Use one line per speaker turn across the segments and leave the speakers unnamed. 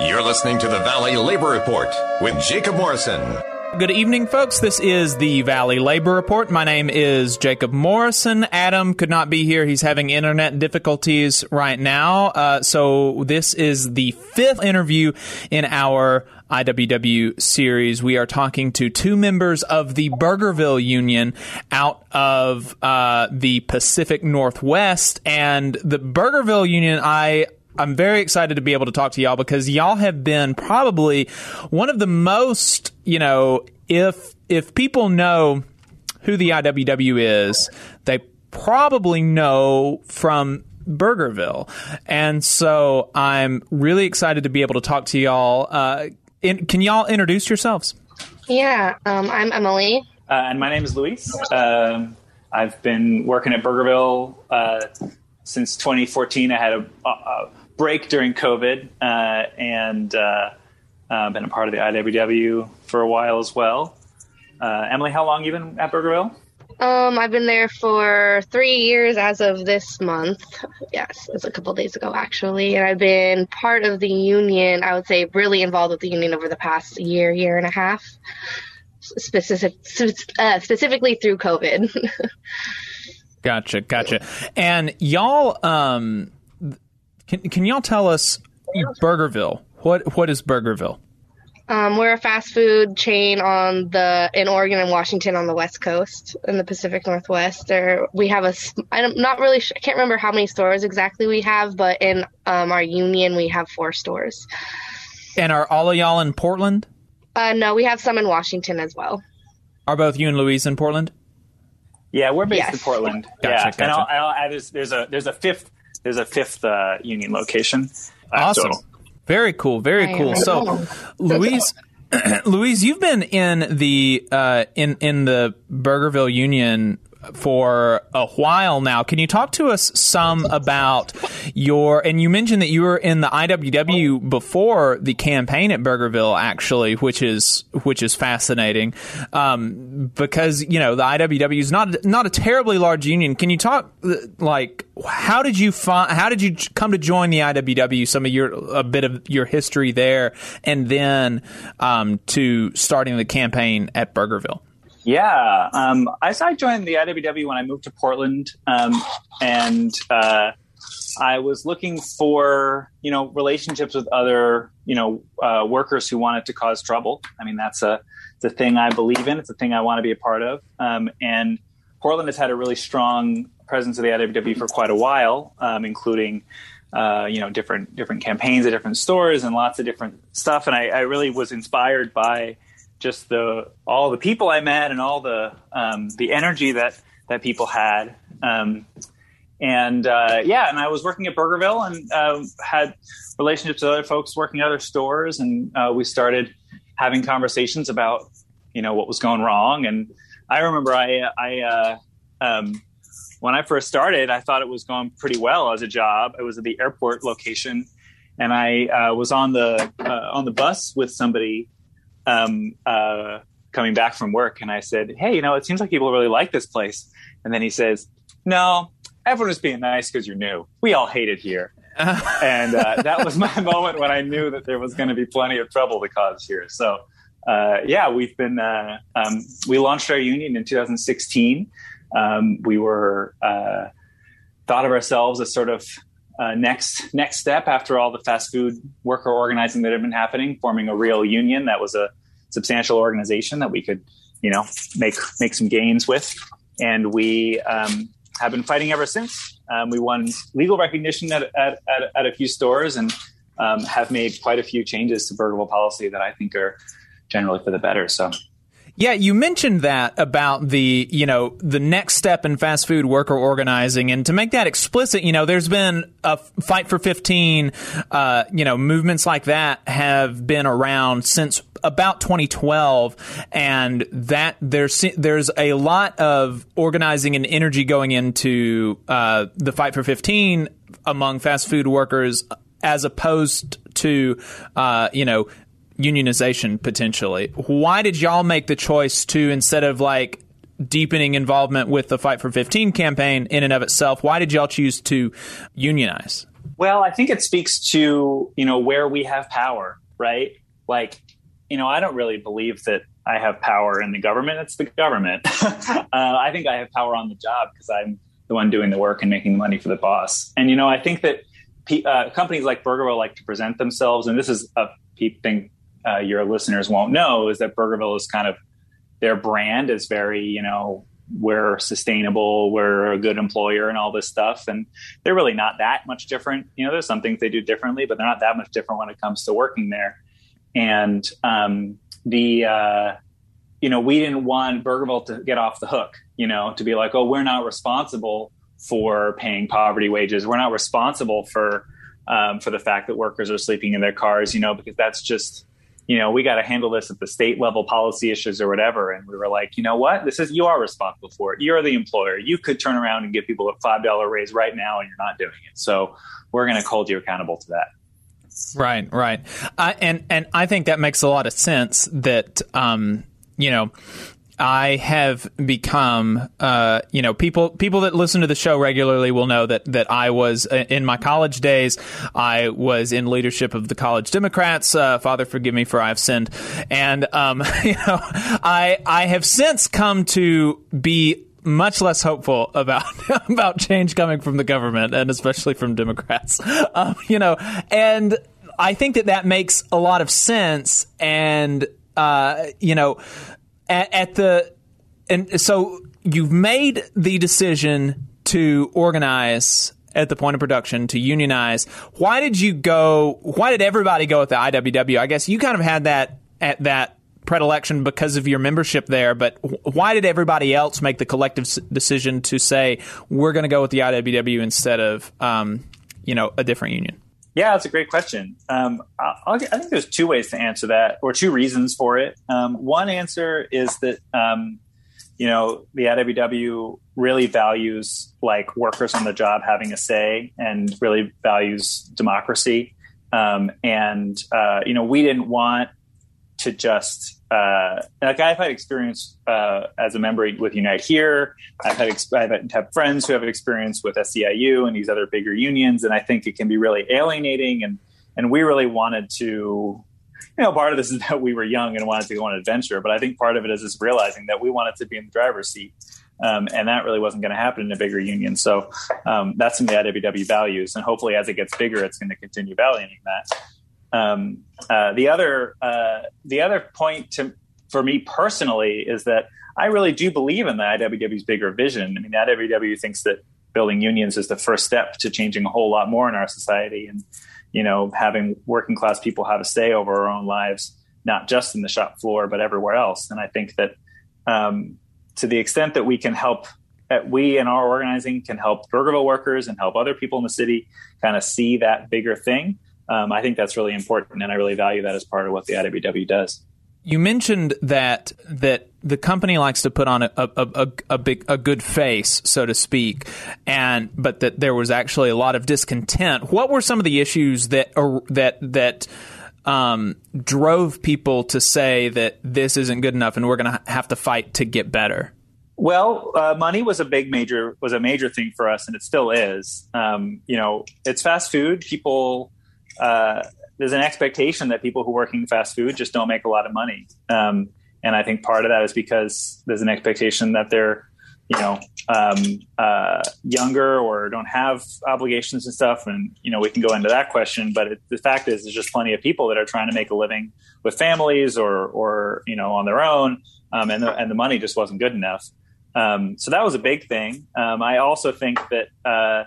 You're listening to the Valley Labor Report with Jacob Morrison.
Good evening, folks. This is the Valley Labor Report. My name is Jacob Morrison. Adam could not be here. He's having internet difficulties right now. Uh, so, this is the fifth interview in our IWW series. We are talking to two members of the Burgerville Union out of uh, the Pacific Northwest. And the Burgerville Union, I I'm very excited to be able to talk to y'all because y'all have been probably one of the most, you know, if if people know who the IWW is, they probably know from Burgerville. And so I'm really excited to be able to talk to y'all. Uh, in, can y'all introduce yourselves?
Yeah, um, I'm Emily.
Uh, and my name is Luis. Uh, I've been working at Burgerville uh, since 2014. I had a, a break during COVID uh, and uh, uh, been a part of the IWW for a while as well. Uh, Emily, how long you been at Burgerville?
Um, I've been there for three years as of this month. Yes, it was a couple days ago actually, and I've been part of the union. I would say really involved with the union over the past year, year and a half, specific, uh, specifically through COVID.
gotcha, gotcha. And y'all, um, can can y'all tell us Burgerville? What what is Burgerville?
Um, we're a fast food chain on the in Oregon and Washington on the West Coast in the Pacific Northwest. There we have a I'm not really sure, I can't remember how many stores exactly we have, but in um, our union we have four stores.
And are all of y'all in Portland?
Uh, no, we have some in Washington as well.
Are both you and Luis in Portland?
Yeah, we're based
Yes.
in Portland.
Gotcha,
yeah,
gotcha.
and I'll, I'll add there's, there's a there's a fifth there's a fifth uh, union location. Uh,
Awesome.
so-
Very cool. Very
I
cool.
know.
So, Luis, Luis, you've been in the uh, in in the Burgerville Union for a while now. Can you talk to us some about your? And you mentioned that you were in the IWW before the campaign at Burgerville, actually, which is which is fascinating um, because you know the IWW is not not a terribly large union. Can you talk like how did you find how did you come to join the IWW? Some of your a bit of your history there, and then um, to starting the campaign at Burgerville.
Yeah, um, I, I joined the IWW when I moved to Portland, um, and uh, I was looking for you know relationships with other you know uh, workers who wanted to cause trouble. I mean that's a a thing I believe in. It's a thing I want to be a part of. Um, and Portland has had a really strong presence of the IWW for quite a while, um, including uh, you know different different campaigns at different stores and lots of different stuff. And I, I really was inspired by just the all the people I met and all the um, the energy that that people had. Um, and uh, yeah, and I was working at Burgerville and uh, had relationships with other folks working at other stores, and uh, we started having conversations about you know what was going wrong. And I remember I I uh, um, when I first started, I thought it was going pretty well as a job. It was at the airport location, and I uh, was on the uh, on the bus with somebody um, uh, coming back from work, and I said, "Hey, you know, it seems like people really like this place." And then he says, "No, everyone is being nice because you're new. We all hate it here." and uh, that was my moment when I knew that there was going to be plenty of trouble to cause here. So, uh, yeah, we've been uh, um, we launched our union in 2016. Um, we were uh, thought of ourselves as sort of uh, next next step after all the fast food worker organizing that had been happening, forming a real union that was a substantial organization that we could, you know, make make some gains with, and we um, have been fighting ever since. Um, we won legal recognition at at, at, at a few stores and um, have made quite a few changes to Burgerville policy that I think are generally for the better. So.
Yeah, you mentioned that about the, you know, the next step in fast food worker organizing. And to make that explicit, you know, there's been a fight for 15, uh, you know, movements like that have been around since about 2012. And that there's, there's a lot of organizing and energy going into, uh, the fight for 15 among fast food workers as opposed to, uh, you know, unionization potentially. Why did y'all make the choice to instead of like deepening involvement with the Fight for 15 campaign in and of itself, why did y'all choose to unionize?
Well, I think it speaks to you know where we have power, right? Like, you know, I don't really believe that I have power in the government. It's the government. uh, I think I have power on the job because I'm the one doing the work and making the money for the boss. And you know, I think that uh, companies like Burgerville like to present themselves, and this is a thing uh, your listeners won't know is that Burgerville is kind of their brand is very you know we're sustainable, we're a good employer, and all this stuff. And they're really not that much different. You know, there's some things they do differently, but they're not that much different when it comes to working there. And um, the uh, you know, we didn't want Burgerville to get off the hook. You know, to be like, oh, we're not responsible for paying poverty wages. We're not responsible for um, for the fact that workers are sleeping in their cars. You know, because that's just you know, we got to handle this at the state level policy issues or whatever. And we were like, you know what? This is, you are responsible for it. You're the employer. You could turn around and give people a $5 raise right now and you're not doing it. So we're going to hold you accountable to that.
Right, right. Uh, and, and I think that makes a lot of sense that, um, you know, I have become, uh, you know, people people that listen to the show regularly will know that that I was uh, in my college days. I was in leadership of the college Democrats. Uh, Father, forgive me for I have sinned, and um, you know, I I have since come to be much less hopeful about about change coming from the government and especially from Democrats. Um, you know, and I think that that makes a lot of sense. And uh, you know at, at the and so you've made the decision to organize at the point of production to unionize. Why did you go? Why did everybody go with the IWW? I guess you kind of had that at that predilection because of your membership there, but why did everybody else make the collective decision to say we're going to go with the IWW instead of um, you know a different union?
Yeah, that's a great question. Um, i think there's two ways to answer that, or two reasons for it. Um, one answer is that um, you know the IWW really values like workers on the job having a say, and really values democracy. Um, and uh, you know, we didn't want to just uh, like I've had experience uh, as a member with Unite here. I've had I've had friends who have experience with SEIU and these other bigger unions, and I think it can be really alienating. And and we really wanted to, you know, part of this is that we were young and wanted to go on an adventure, but I think part of it is just realizing that we wanted to be in the driver's seat. Um, and that really wasn't going to happen in a bigger union. So um, that's some of the IWW values, and hopefully, as it gets bigger, it's going to continue valuing that. Um, uh, the other uh, the other point to, for me personally is that I really do believe in the IWW's bigger vision. I mean, IWW thinks that building unions is the first step to changing a whole lot more in our society, and you know, having working class people have a say over our own lives, not just in the shop floor but everywhere else. And I think that um, to the extent that we can help that we in our organizing can help Burgerville workers and help other people in the city kind of see that bigger thing um, I think that's really important, and I really value that as part of what the IWW does.
You mentioned that that the company likes to put on a, a, a, a, big a good face, so to speak, and but that there was actually a lot of discontent. What were some of the issues that that that um, drove people to say that this isn't good enough, and we're going to have to fight to get better?
Well, uh, money was a big major was a major thing for us, and it still is. Um, you know, it's fast food. People uh, there's an expectation that people who work in fast food just don't make a lot of money. Um, and I think part of that is because there's an expectation that they're, you know, um, uh, younger or don't have obligations and stuff. And, you know, we can go into that question, but it, the fact is, there's just plenty of people that are trying to make a living with families or, or, you know, on their own. Um, and, the, and the money just wasn't good enough. Um, so that was a big thing. Um, I also think that, uh,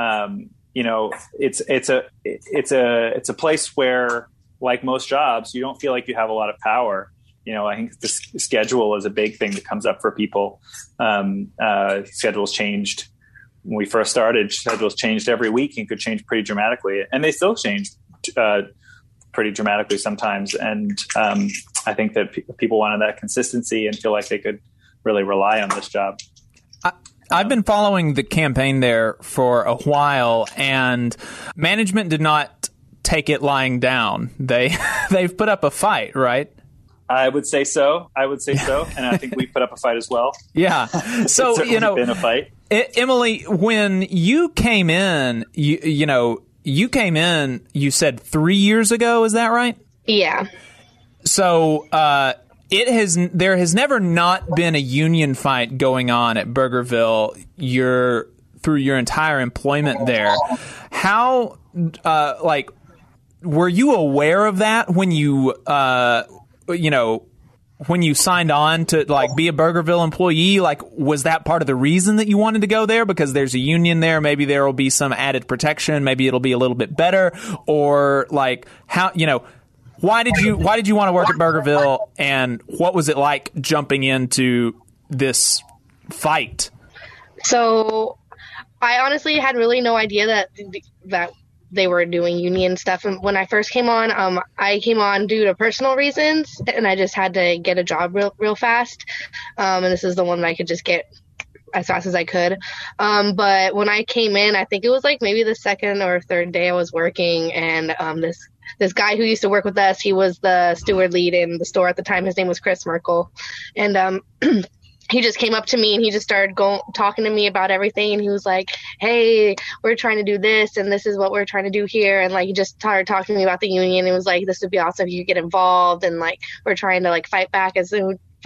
um, you know, it's it's a it's a it's a place where, like most jobs, you don't feel like you have a lot of power. You know, I think the schedule is a big thing that comes up for people. Um, uh, schedules changed when we first started. Schedules changed every week and could change pretty dramatically, and they still change uh, pretty dramatically sometimes. And um, I think that pe- people wanted that consistency and feel like they could really rely on this job.
I've been following the campaign there for a while, and management did not take it lying down. They they've put up a fight, right?
I would say so. I would say so, and I think we put up a fight as well.
Yeah. So you know,
been a fight.
Emily, when you came in, you you know you came in, you said three years ago. Is that right?
Yeah.
So uh, it has. There has never not been a union fight going on at Burgerville. Your through your entire employment there. How uh, like were you aware of that when you uh, you know when you signed on to like be a Burgerville employee, like was that part of the reason that you wanted to go there because there's a union there, maybe there will be some added protection, maybe it'll be a little bit better or like how, you know, why did you why did you want to work at Burgerville and what was it like jumping into this fight?
So I honestly had really no idea that that they were doing union stuff. And when I first came on, um, I came on due to personal reasons, and I just had to get a job real, real fast. Um, and this is the one that I could just get as fast as I could. Um, but when I came in, I think it was like maybe the second or third day I was working, and um, this this guy who used to work with us, he was the steward lead in the store at the time. His name was Chris Merkel, and um, he just came up to me and he just started going talking to me about everything. And he was like hey we're trying to do this and this is what we're trying to do here. And like he just started talking to me about the union. And was like this would be awesome if you get involved and like we're trying to like fight back as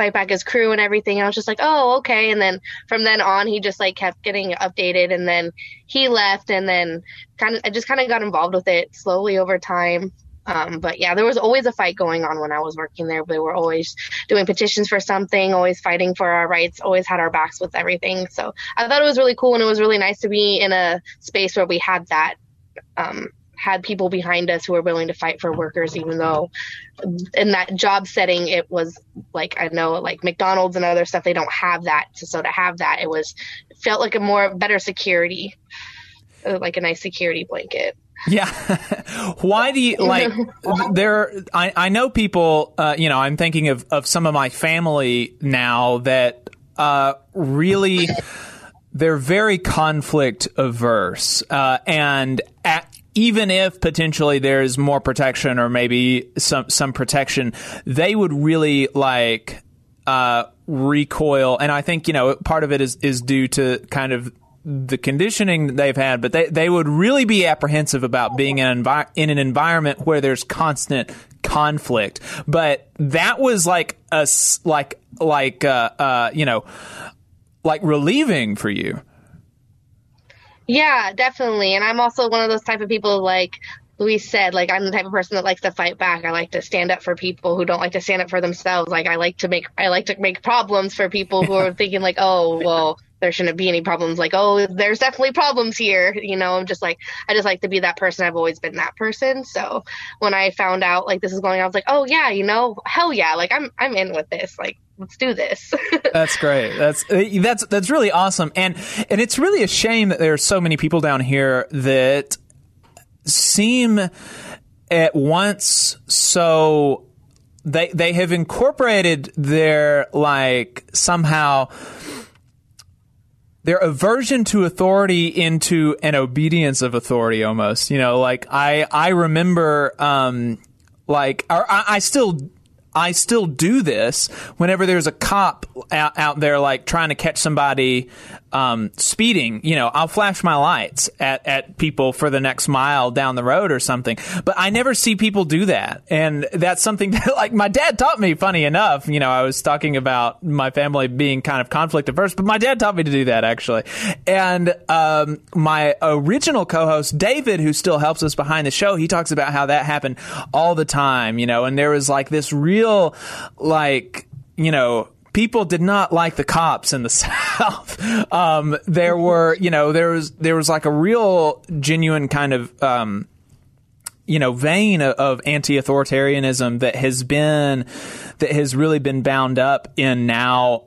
fight back as crew and everything and i was just like oh okay and then from then on he just like kept getting updated and then he left and then kind of i just kind of got involved with it slowly over time um, but yeah, there was always a fight going on when I was working there. We were always doing petitions for something, always fighting for our rights, always had our backs with everything. So I thought it was really cool and it was really nice to be in a space where we had that, um, had people behind us who were willing to fight for workers, even though in that job setting, it was like, I know like McDonald's and other stuff, they don't have that. So, so to have that, it was, felt like a more better security, uh, like a nice security blanket.
Yeah. Why do you like there? I, I know people, uh, you know, I'm thinking of, of some of my family now that uh, really they're very conflict averse. Uh, and at, even if potentially there's more protection or maybe some, some protection, they would really like uh, recoil. And I think, you know, part of it is, is due to kind of the conditioning that they've had, but they, they would really be apprehensive about being in an, envi- in an environment where there's constant conflict. But that was like a like like uh, uh, you know like relieving for you.
Yeah, definitely. And I'm also one of those type of people like Luis said, like I'm the type of person that likes to fight back. I like to stand up for people who don't like to stand up for themselves. Like I like to make I like to make problems for people who are thinking like, oh well, there shouldn't be any problems. Like oh there's definitely problems here. You know i'm just like i just like to be that person. I've always been that person. So when i found out like this is going on i was like oh yeah you know hell yeah. Like i'm i'm in with this. Like let's do this.
That's great. That's that's that's really awesome. And and it's really a shame that there are so many people down here that seem at once so they they have incorporated their like somehow their aversion to authority into an obedience of authority almost you know like i i remember um like I, I still I still do this whenever there's a cop out, out there like trying to catch somebody um, speeding. You know, I'll flash my lights at, at people for the next mile down the road or something. But I never see people do that, and that's something that like my dad taught me. Funny enough, you know, I was talking about my family being kind of conflict averse, but my dad taught me to do that actually. And um, my original co-host David, who still helps us behind the show, he talks about how that happened all the time. You know, and there was like this real like you know people did not like the cops in the South. Um, there were, you know, there was there was like a real genuine kind of. Um, you know, vein of, anti-authoritarianism that has been that has really been bound up in now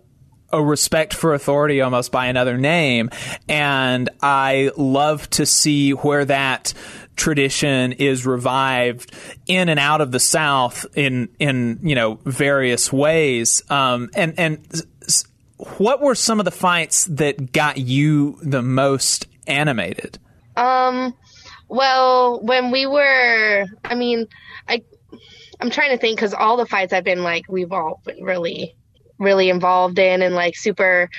a respect for authority almost by another name. And I love to see where that tradition is revived in and out of the South in in you know various ways. Um, and and what were some of the fights that got you the most animated?
Um, well, when we were, I mean, I I'm trying to think because all the fights I've been like we've all been really really involved in and like super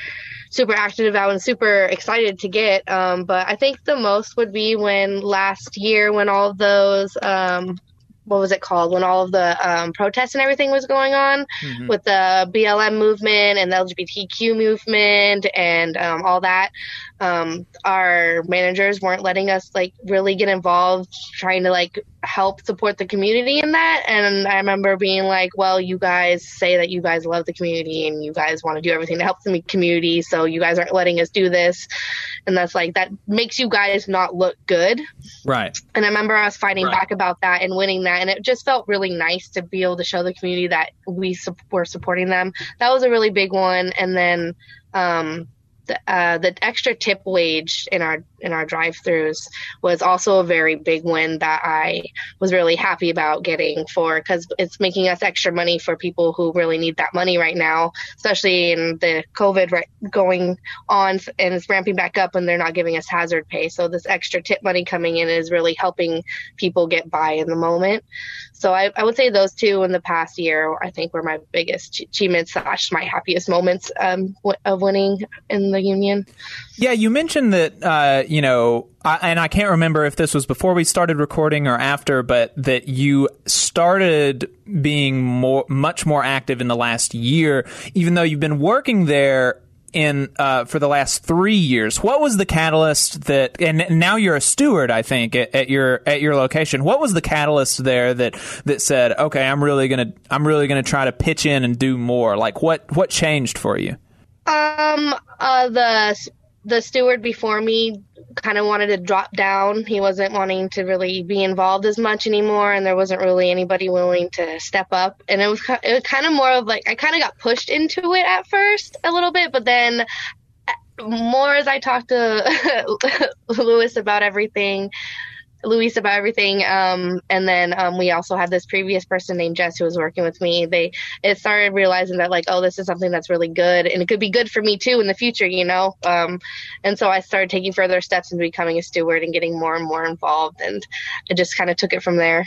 super active about and super excited to get. Um, but I think the most would be when last year, when all of those um, what was it called when all of the um, protests and everything was going on mm-hmm. with the BLM movement and the LGBTQ movement and um, all that. Um, our managers weren't letting us like really get involved, trying to like help support the community in that. And I remember being like, "Well, you guys say that you guys love the community and you guys want to do everything to help the community, so you guys aren't letting us do this." And that's like that makes you guys not look good,
right?
And I remember us fighting right. back about that and winning that, and it just felt really nice to be able to show the community that we su- were supporting them. That was a really big one, and then. Um, the, uh, the extra tip wage in our in our drive-throughs was also a very big win that I was really happy about getting for because it's making us extra money for people who really need that money right now, especially in the COVID right, going on and it's ramping back up and they're not giving us hazard pay. So this extra tip money coming in is really helping people get by in the moment. So I, I would say those two in the past year, I think, were my biggest achievements slash my happiest moments um, of winning in the union.
Yeah, you mentioned that, uh, you know, I, and I can't remember if this was before we started recording or after, but that you started being more, much more active in the last year, even though you've been working there in uh, for the last three years. What was the catalyst that? And now you're a steward, I think, at, at, your at your location. What was the catalyst there that that said, okay, I'm really gonna I'm really gonna try to pitch in and do more? Like what what changed for you?
Um, uh, the the steward before me kind of wanted to drop down. He wasn't wanting to really be involved as much anymore, and there wasn't really anybody willing to step up. And it was it was kind of more of like I kind of got pushed into it at first a little bit, but then uh, more as I talked to Luis about everything, Luis about everything. Um, and then um, we also had this previous person named Jess who was working with me. They it started realizing that like, oh, this is something that's really good, and it could be good for me too in the future, you know. Um, and so I started taking further steps into becoming a steward and getting more and more involved, and I just kind of took it from there.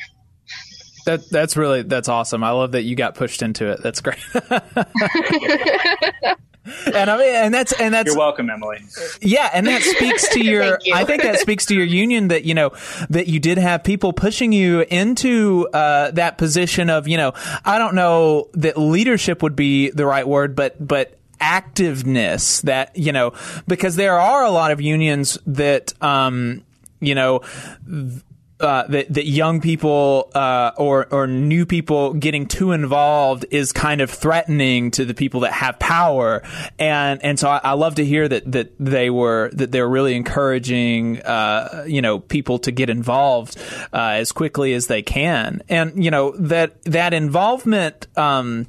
That that's really that's awesome. I love that you got pushed into it. That's great. and I mean, and that's and that's
you're welcome, Emily.
Yeah, and that speaks to your.
you.
I think that speaks to your union that you know that you did have people pushing you into uh, that position of you know I don't know that leadership would be the right word, but but activeness that you know because there are a lot of unions that um you know th- uh, that that young people uh, or or new people getting too involved is kind of threatening to the people that have power, and and so I, I love to hear that that they were that they're really encouraging uh, you know people to get involved uh, as quickly as they can, and you know that that involvement. Um,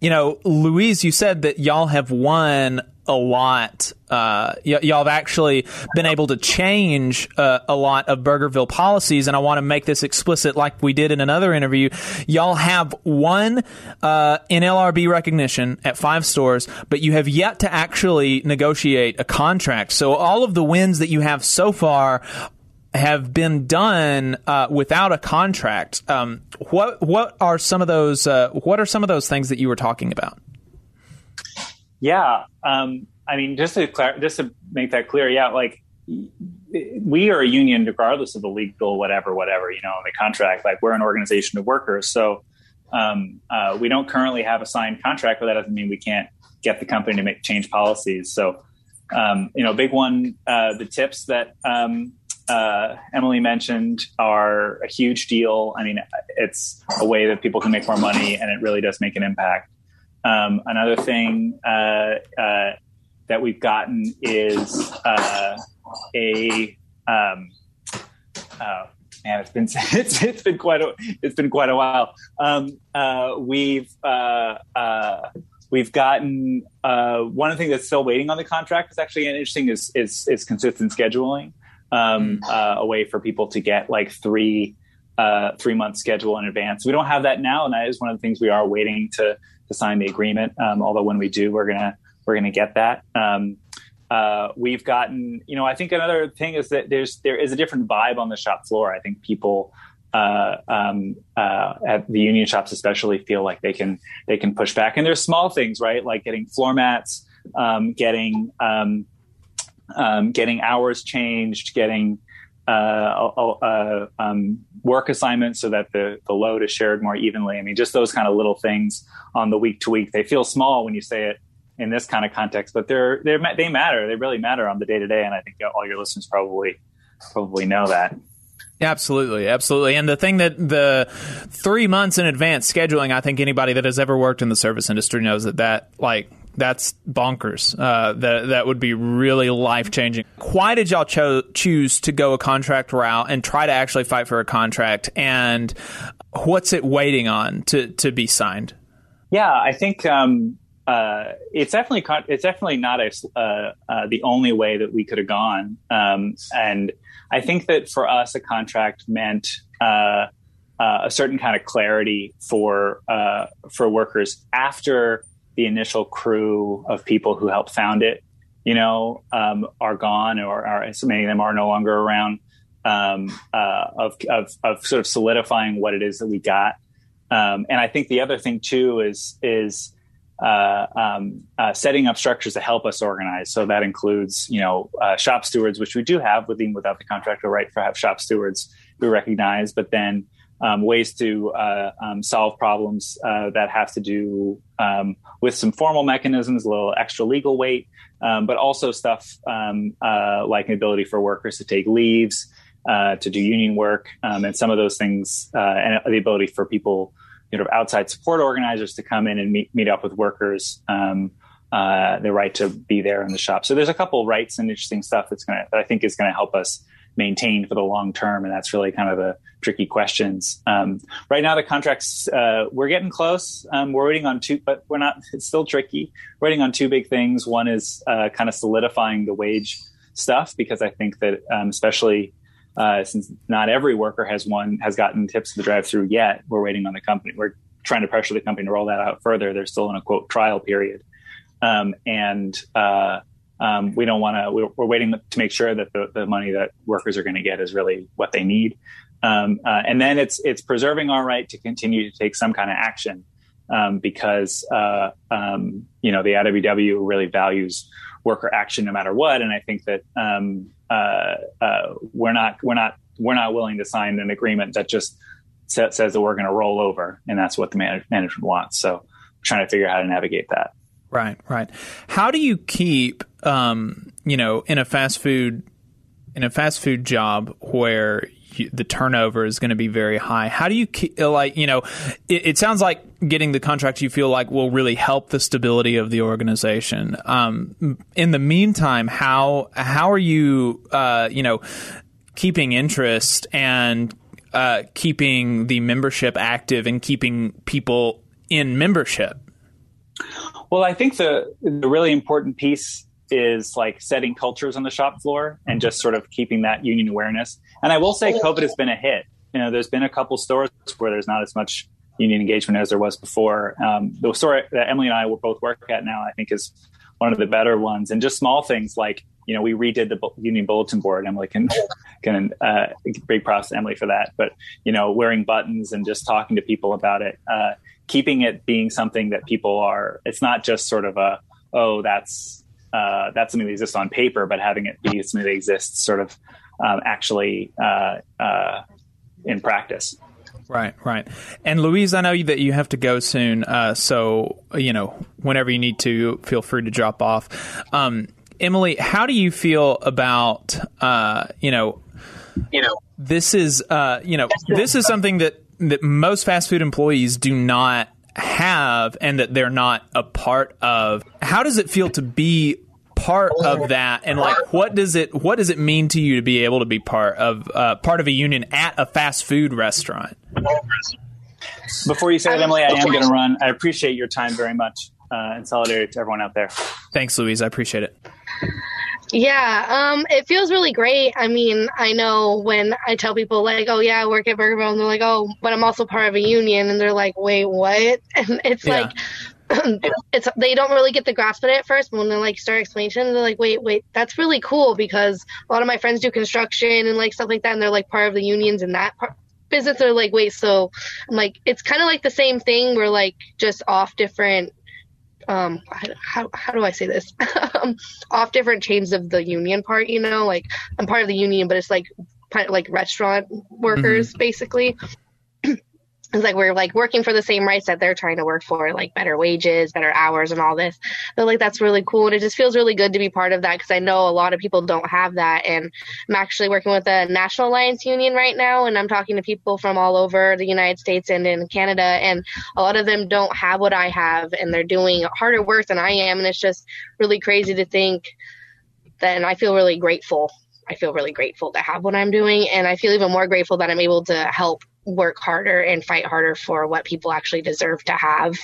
you know, Luis, you said that y'all have won a lot. Uh, y- y'all have actually been able to change uh, a lot of Burgerville policies, and I want to make this explicit, like we did in another interview. Y'all have won uh, NLRB recognition at five stores, but you have yet to actually negotiate a contract. So all of the wins that you have so far have been done uh, without a contract. Um, what what are some of those? Uh, what are some of those things that you were talking about?
Yeah, um, I mean, just to clar- just to make that clear, yeah, like we are a union regardless of the legal whatever, whatever you know, the contract. Like we're an organization of workers, so um, uh, we don't currently have a signed contract, but that doesn't mean we can't get the company to make change policies. So, um, you know, big one, uh, the tips that um, uh, Emily mentioned are a huge deal. I mean, it's a way that people can make more money, and it really does make an impact. Um, another thing uh, uh, that we've gotten is uh, a um, uh, man. It's been it's, it's been quite a it's been quite a while. Um, uh, we've uh, we've gotten one of the things that's still waiting on the contract is actually interesting is is, is consistent scheduling. Um, mm. a way for people to get like three three month schedule in advance. We don't have that now, and that is one of the things we are waiting to to sign the agreement. Um, although when we do, we're gonna we're gonna get that. Um, uh, we've gotten, you know, I think another thing is that there's there is a different vibe on the shop floor. I think people uh, um, uh, at the union shops especially feel like they can they can push back. And there's small things, right, like getting floor mats. um, getting um, um, getting hours changed, getting uh, um, work assignments so that the, the load is shared more evenly. I mean, just those kind of little things on the week to week. They feel small when you say it in this kind of context, but they're, they're they matter. They really matter on the day to day, and I think all your listeners probably probably know that.
Absolutely, absolutely. And the thing that the three months in advance scheduling, I think anybody that has ever worked in the service industry knows that that like that's bonkers. Uh, that that would be really life changing. Why did y'all cho- choose to go a contract route and try to actually fight for a contract? And what's it waiting on to to be signed?
Yeah, I think um, uh, it's definitely con- it's definitely not a, uh, uh, the only way that we could have gone. Um, and I think that for us, a contract meant. Uh, uh, a certain kind of clarity for for workers after the initial crew of people who helped found it, you know, um, are gone or are, so many of them are no longer around. Um, uh, of, of, of sort of solidifying what it is that we got. Um, and I think the other thing too is is uh, um, uh, setting up structures to help us organize. So that includes, you know, uh, shop stewards, which we do have with even without the contractor right for have shop stewards we recognize, but then um, ways to uh, um, solve problems uh, that have to do um, with some formal mechanisms, a little extra legal weight, um, but also stuff um, uh, like an ability for workers to take leaves, uh, to do union work, um, and some of those things, uh, and the ability for people, you know, outside support organizers to come in and meet, meet up with workers. Uh, the right to be there in the shop. So there's a couple rights and interesting stuff that's going to that I think is going to help us maintain for the long term, and that's really kind of the tricky questions. Um, right now, the contracts uh, we're getting close. Um, we're waiting on two, but we're not. It's still tricky. We're waiting on two big things. One is uh, kind of solidifying the wage stuff because I think that um, especially uh, since not every worker has one has gotten tips to the drive through yet, we're waiting on the company. We're trying to pressure the company to roll that out further. They're still in a quote trial period, um, and uh, um, we don't want to. We're, we're, waiting to make sure that the, the money that workers are going to get is really what they need. Um, uh, and then it's it's preserving our right to continue to take some kind of action um, because uh, um, you know the IWW really values worker action no matter what, and I think that um, uh, uh, we're not we're not we're not willing to sign an agreement that just says that we're going to roll over, and that's what the man- management wants. So, trying to figure out how to navigate that.
Right, right. How do you keep, um, you know, in a fast food in a fast food job where you, the turnover is going to be very high. How do you keep, like you know? It, it, sounds like getting the contract you feel like will really help the stability of the organization. Um, in the meantime, how how are you uh, you know keeping interest and uh, keeping the membership active and keeping people in membership?
Well, I think the the really important piece is like setting cultures on the shop floor and just sort of keeping that union awareness. And I will say COVID has been a hit. You know, there's been a couple stores where there's not as much union engagement as there was before. Um, the store that Emily and I will both work at now, I think, is one of the better ones. And just small things like, you know, we redid the union bulletin board. Emily can can uh, big props to Emily for that. But you know, wearing buttons and just talking to people about it, uh, keeping it being something that people are. It's not just sort of a oh, that's uh, that's something that exists on paper, but having it be something that exists sort of um, actually uh, uh, in practice.
Right, right. And Luis, I know that you have to go soon, uh, so you know whenever you need to, feel free to drop off. Um, Emily, how do you feel about uh, you know, you know, this is uh, you know, this is something that that most fast food employees do not have and that they're not a part of. How does it feel to be part of that? And like what does it what does it mean to you to be able to be part of uh, part of a union at a fast food restaurant?
Before you say that emily i am going to run. I appreciate your time very much uh, and solidarity to everyone out there.
Thanks luis. I appreciate it
yeah, um, it feels really great. I mean, I know when I tell people like, "Oh yeah, I work at Burger and they're like, "Oh, but I'm also part of a union," and they're like, "Wait, what?" And it's yeah. like, it's they don't really get the grasp of it at first. But when they like start explaining to them, they're like, "Wait, wait, that's really cool," because a lot of my friends do construction and like stuff like that, and they're like part of the unions in that part business. They're like, "Wait, so?" I'm like, it's kind of like the same thing. We're like just off different um how, how do i say this um, off different chains of the union part you know like i'm part of the union but it's like like restaurant workers mm-hmm. basically it's like we're like working for the same rights that they're trying to work for, like better wages, better hours, and all this. But like that's really cool, and it just feels really good to be part of that because I know a lot of people don't have that. And I'm actually working with the National Alliance Union right now, and I'm talking to people from all over the United States and in Canada, and a lot of them don't have what I have, and they're doing harder work than I am, and it's just really crazy to think. That, and I feel really grateful I feel really grateful to have what I'm doing. And I feel even more grateful that I'm able to help work harder and fight harder for what people actually deserve to have.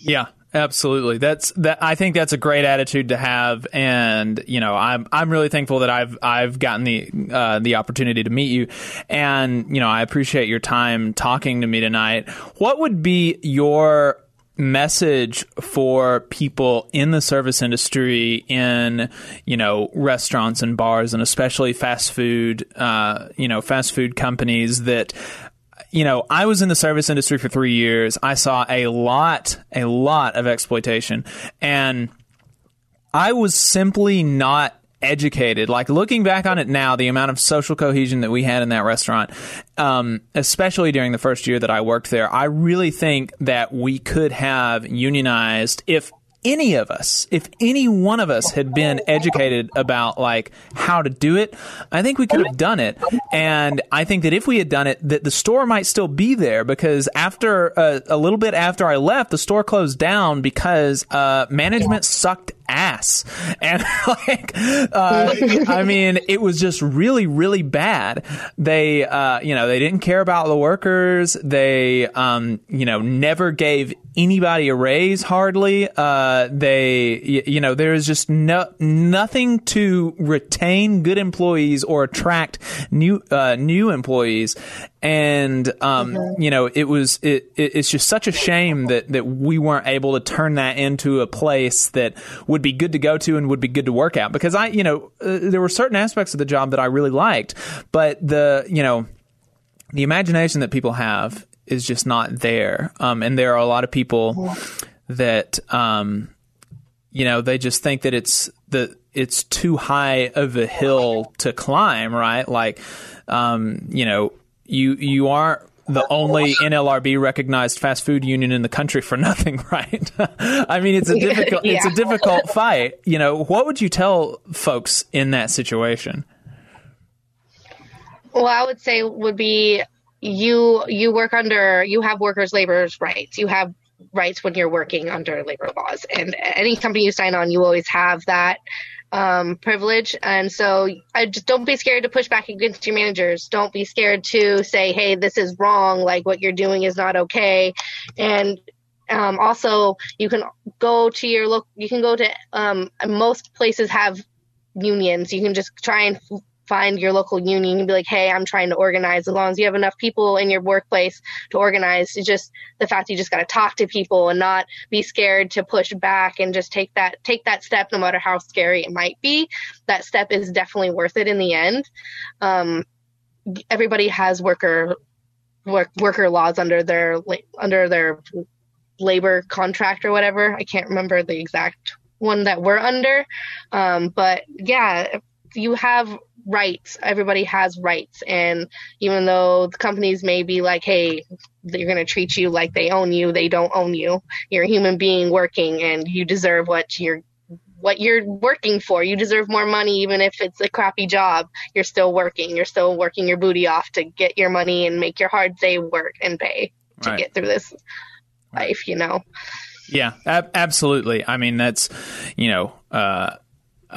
Yeah, absolutely. That's that. I think that's a great attitude to have, and you know, I'm I'm really thankful that I've I've gotten the uh, the opportunity to meet you, and you know, I appreciate your time talking to me tonight. What would be your message for people in the service industry in you know restaurants and bars and especially fast food uh, you know fast food companies that you know I was in the service industry for 3 years. I saw a lot a lot of exploitation. And I was simply not educated. Like looking back on it now, the amount of social cohesion that we had in that restaurant, um, especially during the first year that I worked there, I really think that we could have unionized if any of us, if any one of us had been educated about like how to do it, I think we could have done it. And I think that if we had done it, that the store might still be there because after uh, a little bit after I left, the store closed down because uh, management sucked ass. And like, uh, I mean, it was just really, really bad. They, uh, you know, they didn't care about the workers. They, um, you know, never gave anybody a raise hardly. Uh, they, you know, there is just no, nothing to retain good employees or attract new, uh, new employees and um, mm-hmm. you know it was it, it, it's just such a shame that that we weren't able to turn that into a place that would be good to go to and would be good to work at because I you know uh, there were certain aspects of the job that I really liked but the you know the imagination that people have is just not there. Um, and there are a lot of people that um, you know they just think that it's the it's too high of a hill to climb right? Like um, you know you you aren't the only NLRB recognized fast food union in the country for nothing, right? I mean, it's a difficult yeah. it's a difficult fight. You know, what would you tell folks in that situation?
Well, I would say would be you you work under you have workers' labor's rights. You have rights when you're working under labor laws, and any company you sign on, you always have that um, privilege. And so I just don't be scared to push back against your managers. Don't be scared to say, hey, this is wrong. Like what you're doing is not okay. And um, also, you can go to your look. You can go to um, most places have unions. You can just try and find your local union and be like, hey, I'm trying to organize. As long as you have enough people in your workplace to organize, it's just the fact you just got to talk to people and not be scared to push back and just take that take that step, no matter how scary it might be. That step is definitely worth it in the end. Um, everybody has worker work, worker laws under their under their labor contract or whatever. I can't remember the exact one that we're under. Um, but yeah, you have rights. Everybody has rights. And even though the companies may be like, hey, they're going to treat you like they own you, they don't own you. You're a human being working and you deserve what you're what you're working for. You deserve more money even if it's a crappy job. You're still working. You're still working your booty off to get your money and make your hard day work and pay to right. get through this life, you know.
Yeah, ab- absolutely. I mean, that's, you know, uh, uh,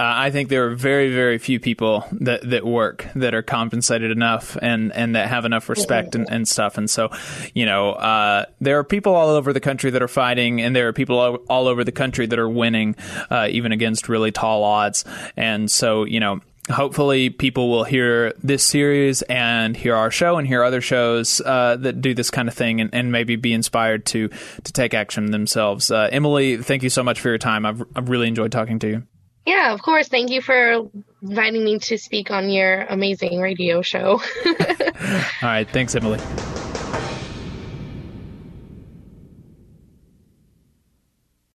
I think there are very, very few people that, that work that are compensated enough and, and that have enough respect and, and stuff. And so, you know, uh, there are people all over the country that are fighting, and there are people all, all over the country that are winning, uh, even against really tall odds. And so, you know, hopefully people will hear this series and hear our show and hear other shows uh, that do this kind of thing and, and, maybe be inspired to to take action themselves. Uh, Emily, thank you so much for your time. I've, I've really enjoyed talking to you.
Yeah, of course. Thank you for inviting me to speak on your amazing radio show.
All right. Thanks, Emily.